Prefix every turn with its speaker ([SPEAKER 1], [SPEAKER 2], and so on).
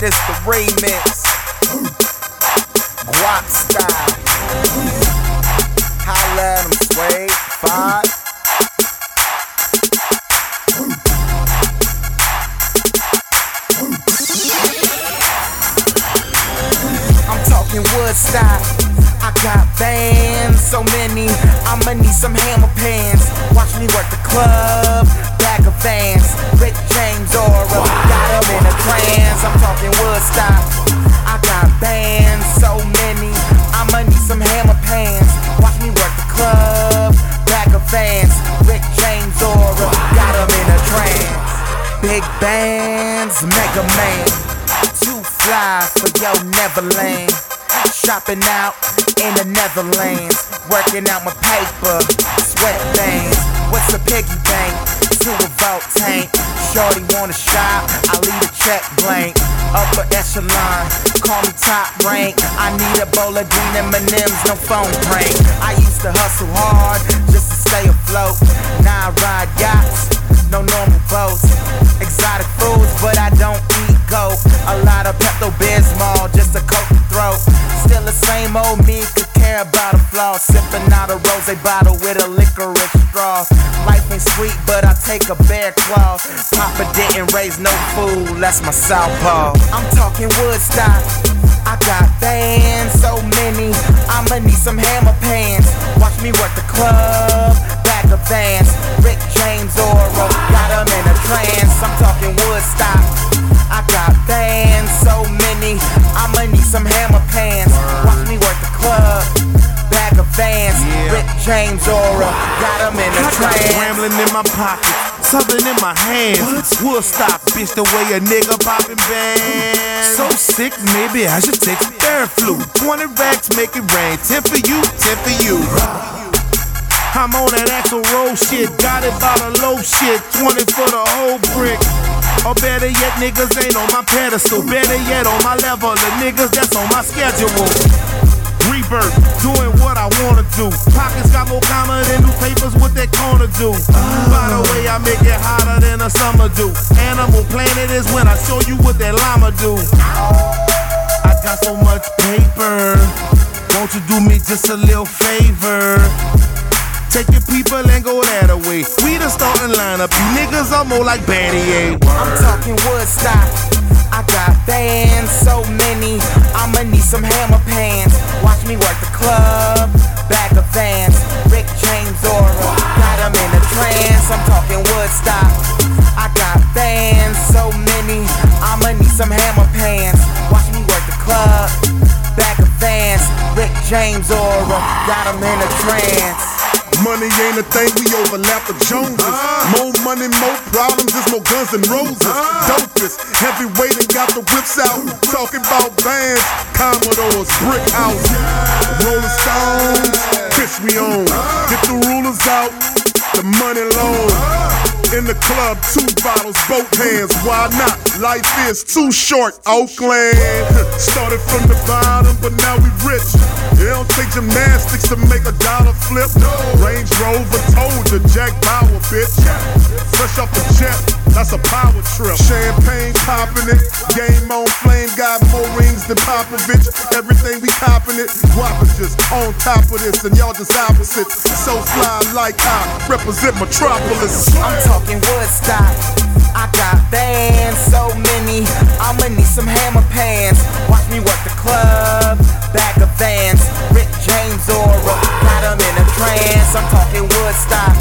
[SPEAKER 1] This the remix. Guap style. Holla at 'em, sway. Five. I'm talking Woodstock. I got bands, so many. I'ma need some hammer pants. Watch me work the club, bag of fans. Rick James Aura, got him in a trance. I'm talking Woodstock. I got bands, so many. I'ma need some hammer pants. Watch me work the club, bag of fans. Rick James Aura, got him in a trance. Big bands, Mega Man. Too fly for your Neverland. Shopping out in the Netherlands. Working out my paper, sweat bands. What's a piggy bank? To a vault tank. Shorty wanna shop, I leave a check blank. Upper echelon, call me top rank. I need a bowl of green M&M's, no phone prank. I used to hustle hard just to stay afloat. Now I ride yachts, no normal boats. Exotic foods, but I don't eat goat. A lot of Pepto Bismol just to coat throat. Still the same old me, care about a flaw. Sipping out a rose bottle with a licorice straw. Life ain't sweet, but I take a bear claw. Papa didn't raise no fool, that's my southpaw. I'm talking Woodstock. I got fans, so many. I'ma need some hammer pants. Watch me work the club, back of vans. Rick James Oro, got him in a trance. I'm talking Woodstock. I got fans, so many. Rick James Oro, got him in a
[SPEAKER 2] I got
[SPEAKER 1] trance.
[SPEAKER 2] rambling in my pocket, something in my hands. stop, bitch, the way a nigga popping bands. So sick, maybe I should take some Theraflu. 20 racks, make it rain. 10 for you, 10 for you. I'm on that Axl Rose shit, got it by the low shit. 20 for the whole brick. Or better yet, niggas ain't on my pedestal. Better yet, on my level. The niggas that's on my schedule. Rebirth, doing what I wanna do. Pockets got more comma than newspapers, what they corner do. By the way, I make it hotter than a summer do. Animal Planet is when I show you what that llama do. I got so much paper. Won't you do me just a little favor? Take your people and go that away. We the starting lineup. You niggas are more like Banny
[SPEAKER 1] I'm talking Woodstock. I got fans, so many. I'ma need some hammer club, bag of fans, Rick James Aura, got him in a trance. I'm talking Woodstock. I got bands, so many. I'ma need some hammer pants. Watch me work the club, bag of vans. Rick James Aura, got him in a trance.
[SPEAKER 3] Money ain't a thing, we overlap the Joneses. Uh-huh. More money, more problems, there's more guns than roses. Uh-huh. Dopest, heavyweight and got the whips out. Talking about bands, Commodores, brick house. Rolling Stones, bitch we on. Uh-huh. Get the rulers out, the money loan. In the club, two bottles, both hands. Why not? Life is too short, Oakland. Started from the bottom, but now we rich. It don't take gymnastics to make a dollar flip. Range Rover told you, Jack Bauer, bitch. Fresh off the jet, that's a power trip. Champagne popping it, game on flame, got more rings than Popovich. Everything we copping it, Guapa just on top of this, and y'all just opposites. So fly like I represent Metropolis.
[SPEAKER 1] I'm talking Woodstock. I got bands, so many. I'ma need some hammer pants. Vans.